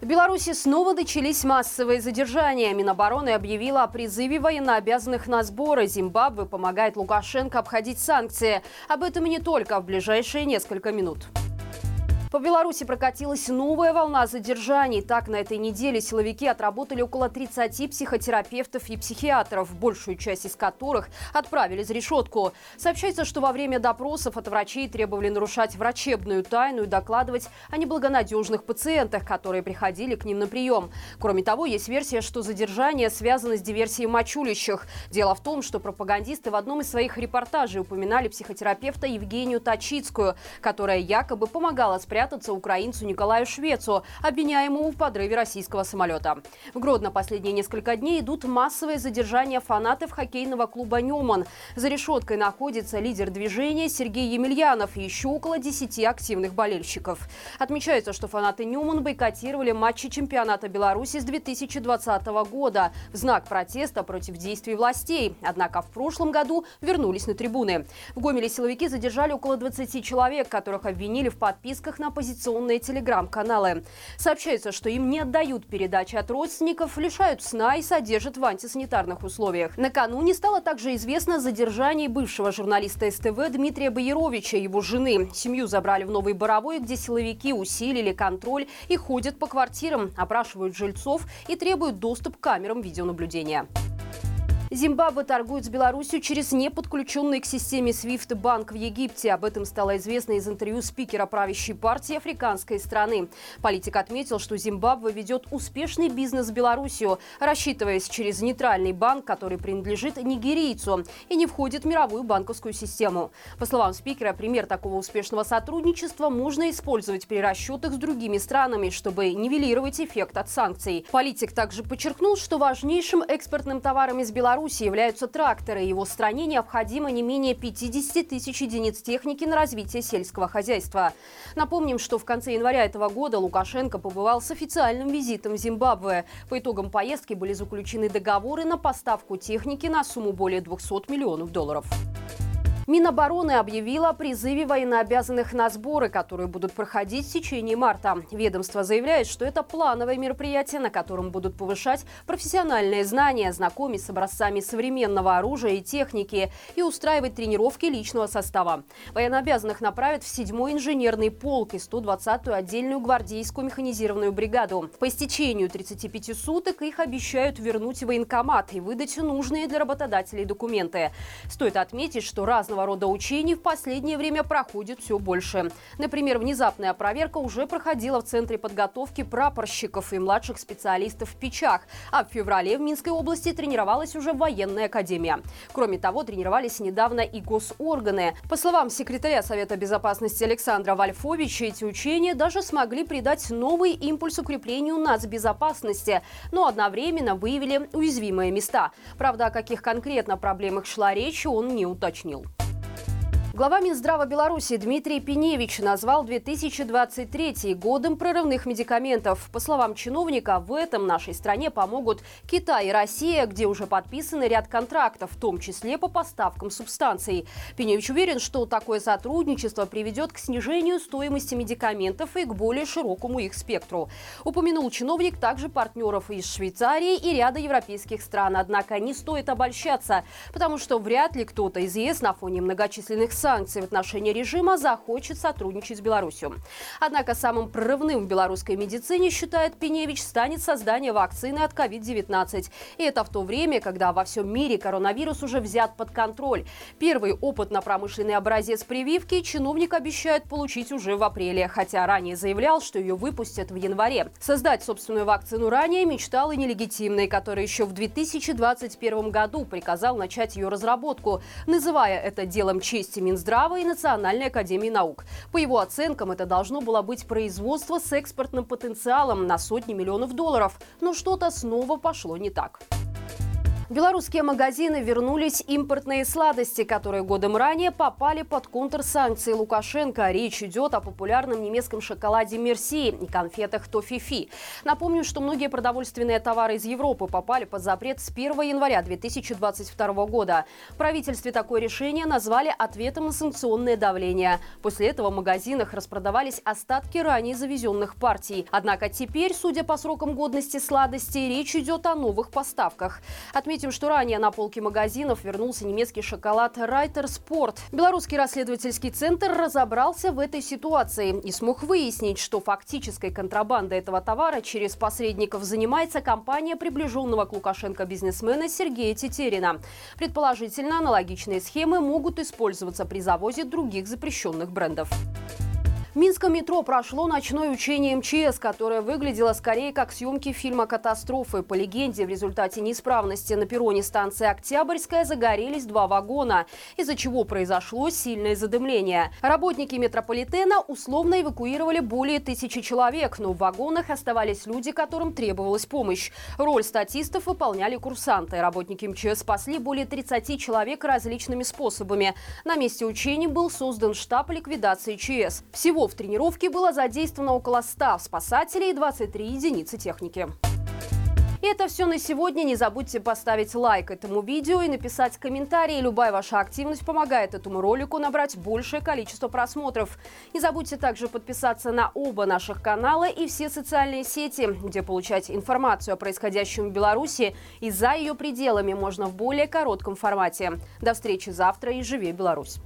В Беларуси снова начались массовые задержания. Минобороны объявила о призыве военнообязанных на сборы. Зимбабве помогает Лукашенко обходить санкции. Об этом и не только в ближайшие несколько минут. По Беларуси прокатилась новая волна задержаний. Так, на этой неделе силовики отработали около 30 психотерапевтов и психиатров, большую часть из которых отправили за решетку. Сообщается, что во время допросов от врачей требовали нарушать врачебную тайну и докладывать о неблагонадежных пациентах, которые приходили к ним на прием. Кроме того, есть версия, что задержание связано с диверсией мочулищих. Дело в том, что пропагандисты в одном из своих репортажей упоминали психотерапевта Евгению Тачицкую, которая якобы помогала спрятать спрятаться украинцу Николаю Швецу, обвиняемому в подрыве российского самолета. В Гродно последние несколько дней идут массовые задержания фанатов хоккейного клуба «Нюман». За решеткой находится лидер движения Сергей Емельянов и еще около 10 активных болельщиков. Отмечается, что фанаты «Нюман» бойкотировали матчи чемпионата Беларуси с 2020 года в знак протеста против действий властей. Однако в прошлом году вернулись на трибуны. В Гомеле силовики задержали около 20 человек, которых обвинили в подписках на оппозиционные телеграм-каналы. Сообщается, что им не отдают передачи от родственников, лишают сна и содержат в антисанитарных условиях. Накануне стало также известно о бывшего журналиста СТВ Дмитрия Бояровича, его жены. Семью забрали в Новый Боровой, где силовики усилили контроль и ходят по квартирам, опрашивают жильцов и требуют доступ к камерам видеонаблюдения. Зимбабве торгует с Беларусью через неподключенный к системе SWIFT банк в Египте. Об этом стало известно из интервью спикера правящей партии африканской страны. Политик отметил, что Зимбабве ведет успешный бизнес с Беларусью, рассчитываясь через нейтральный банк, который принадлежит нигерийцу и не входит в мировую банковскую систему. По словам спикера, пример такого успешного сотрудничества можно использовать при расчетах с другими странами, чтобы нивелировать эффект от санкций. Политик также подчеркнул, что важнейшим экспортным товаром из Беларуси Беларуси являются тракторы. Его стране необходимо не менее 50 тысяч единиц техники на развитие сельского хозяйства. Напомним, что в конце января этого года Лукашенко побывал с официальным визитом в Зимбабве. По итогам поездки были заключены договоры на поставку техники на сумму более 200 миллионов долларов. Минобороны объявила о призыве военнообязанных на сборы, которые будут проходить в течение марта. Ведомство заявляет, что это плановое мероприятие, на котором будут повышать профессиональные знания, знакомить с образцами современного оружия и техники и устраивать тренировки личного состава. Военнообязанных направят в 7-й инженерный полк и 120-ю отдельную гвардейскую механизированную бригаду. По истечению 35 суток их обещают вернуть в военкомат и выдать нужные для работодателей документы. Стоит отметить, что разного разного рода учений в последнее время проходит все больше. Например, внезапная проверка уже проходила в Центре подготовки прапорщиков и младших специалистов в Печах, а в феврале в Минской области тренировалась уже военная академия. Кроме того, тренировались недавно и госорганы. По словам секретаря Совета безопасности Александра Вальфовича, эти учения даже смогли придать новый импульс укреплению нацбезопасности, но одновременно выявили уязвимые места. Правда, о каких конкретно проблемах шла речь, он не уточнил. Глава Минздрава Беларуси Дмитрий Пеневич назвал 2023 годом прорывных медикаментов. По словам чиновника, в этом нашей стране помогут Китай и Россия, где уже подписаны ряд контрактов, в том числе по поставкам субстанций. Пеневич уверен, что такое сотрудничество приведет к снижению стоимости медикаментов и к более широкому их спектру. Упомянул чиновник также партнеров из Швейцарии и ряда европейских стран. Однако не стоит обольщаться, потому что вряд ли кто-то из ЕС на фоне многочисленных санкций в отношении режима захочет сотрудничать с Беларусью. Однако самым прорывным в белорусской медицине, считает Пеневич, станет создание вакцины от COVID-19. И это в то время, когда во всем мире коронавирус уже взят под контроль. Первый опыт на промышленный образец прививки чиновник обещает получить уже в апреле, хотя ранее заявлял, что ее выпустят в январе. Создать собственную вакцину ранее мечтал и нелегитимный, который еще в 2021 году приказал начать ее разработку, называя это делом чести Минздрава Минздрава и Национальной академии наук. По его оценкам, это должно было быть производство с экспортным потенциалом на сотни миллионов долларов. Но что-то снова пошло не так. Белорусские магазины вернулись импортные сладости, которые годом ранее попали под контрсанкции Лукашенко. Речь идет о популярном немецком шоколаде Мерси и конфетах Тофифи. Напомню, что многие продовольственные товары из Европы попали под запрет с 1 января 2022 года. В правительстве такое решение назвали ответом на санкционное давление. После этого в магазинах распродавались остатки ранее завезенных партий. Однако теперь, судя по срокам годности сладостей, речь идет о новых поставках. Отметим Отметим, что ранее на полке магазинов вернулся немецкий шоколад Райтер Спорт. Белорусский расследовательский центр разобрался в этой ситуации и смог выяснить, что фактической контрабандой этого товара через посредников занимается компания приближенного к Лукашенко бизнесмена Сергея Тетерина. Предположительно, аналогичные схемы могут использоваться при завозе других запрещенных брендов. Минском метро прошло ночное учение МЧС, которое выглядело скорее как съемки фильма «Катастрофы». По легенде, в результате неисправности на перроне станции «Октябрьская» загорелись два вагона, из-за чего произошло сильное задымление. Работники метрополитена условно эвакуировали более тысячи человек, но в вагонах оставались люди, которым требовалась помощь. Роль статистов выполняли курсанты. Работники МЧС спасли более 30 человек различными способами. На месте учений был создан штаб ликвидации ЧС. Всего в тренировке было задействовано около 100 спасателей и 23 единицы техники. И это все на сегодня. Не забудьте поставить лайк этому видео и написать комментарий. Любая ваша активность помогает этому ролику набрать большее количество просмотров. Не забудьте также подписаться на оба наших канала и все социальные сети, где получать информацию о происходящем в Беларуси и за ее пределами можно в более коротком формате. До встречи завтра и живи Беларусь!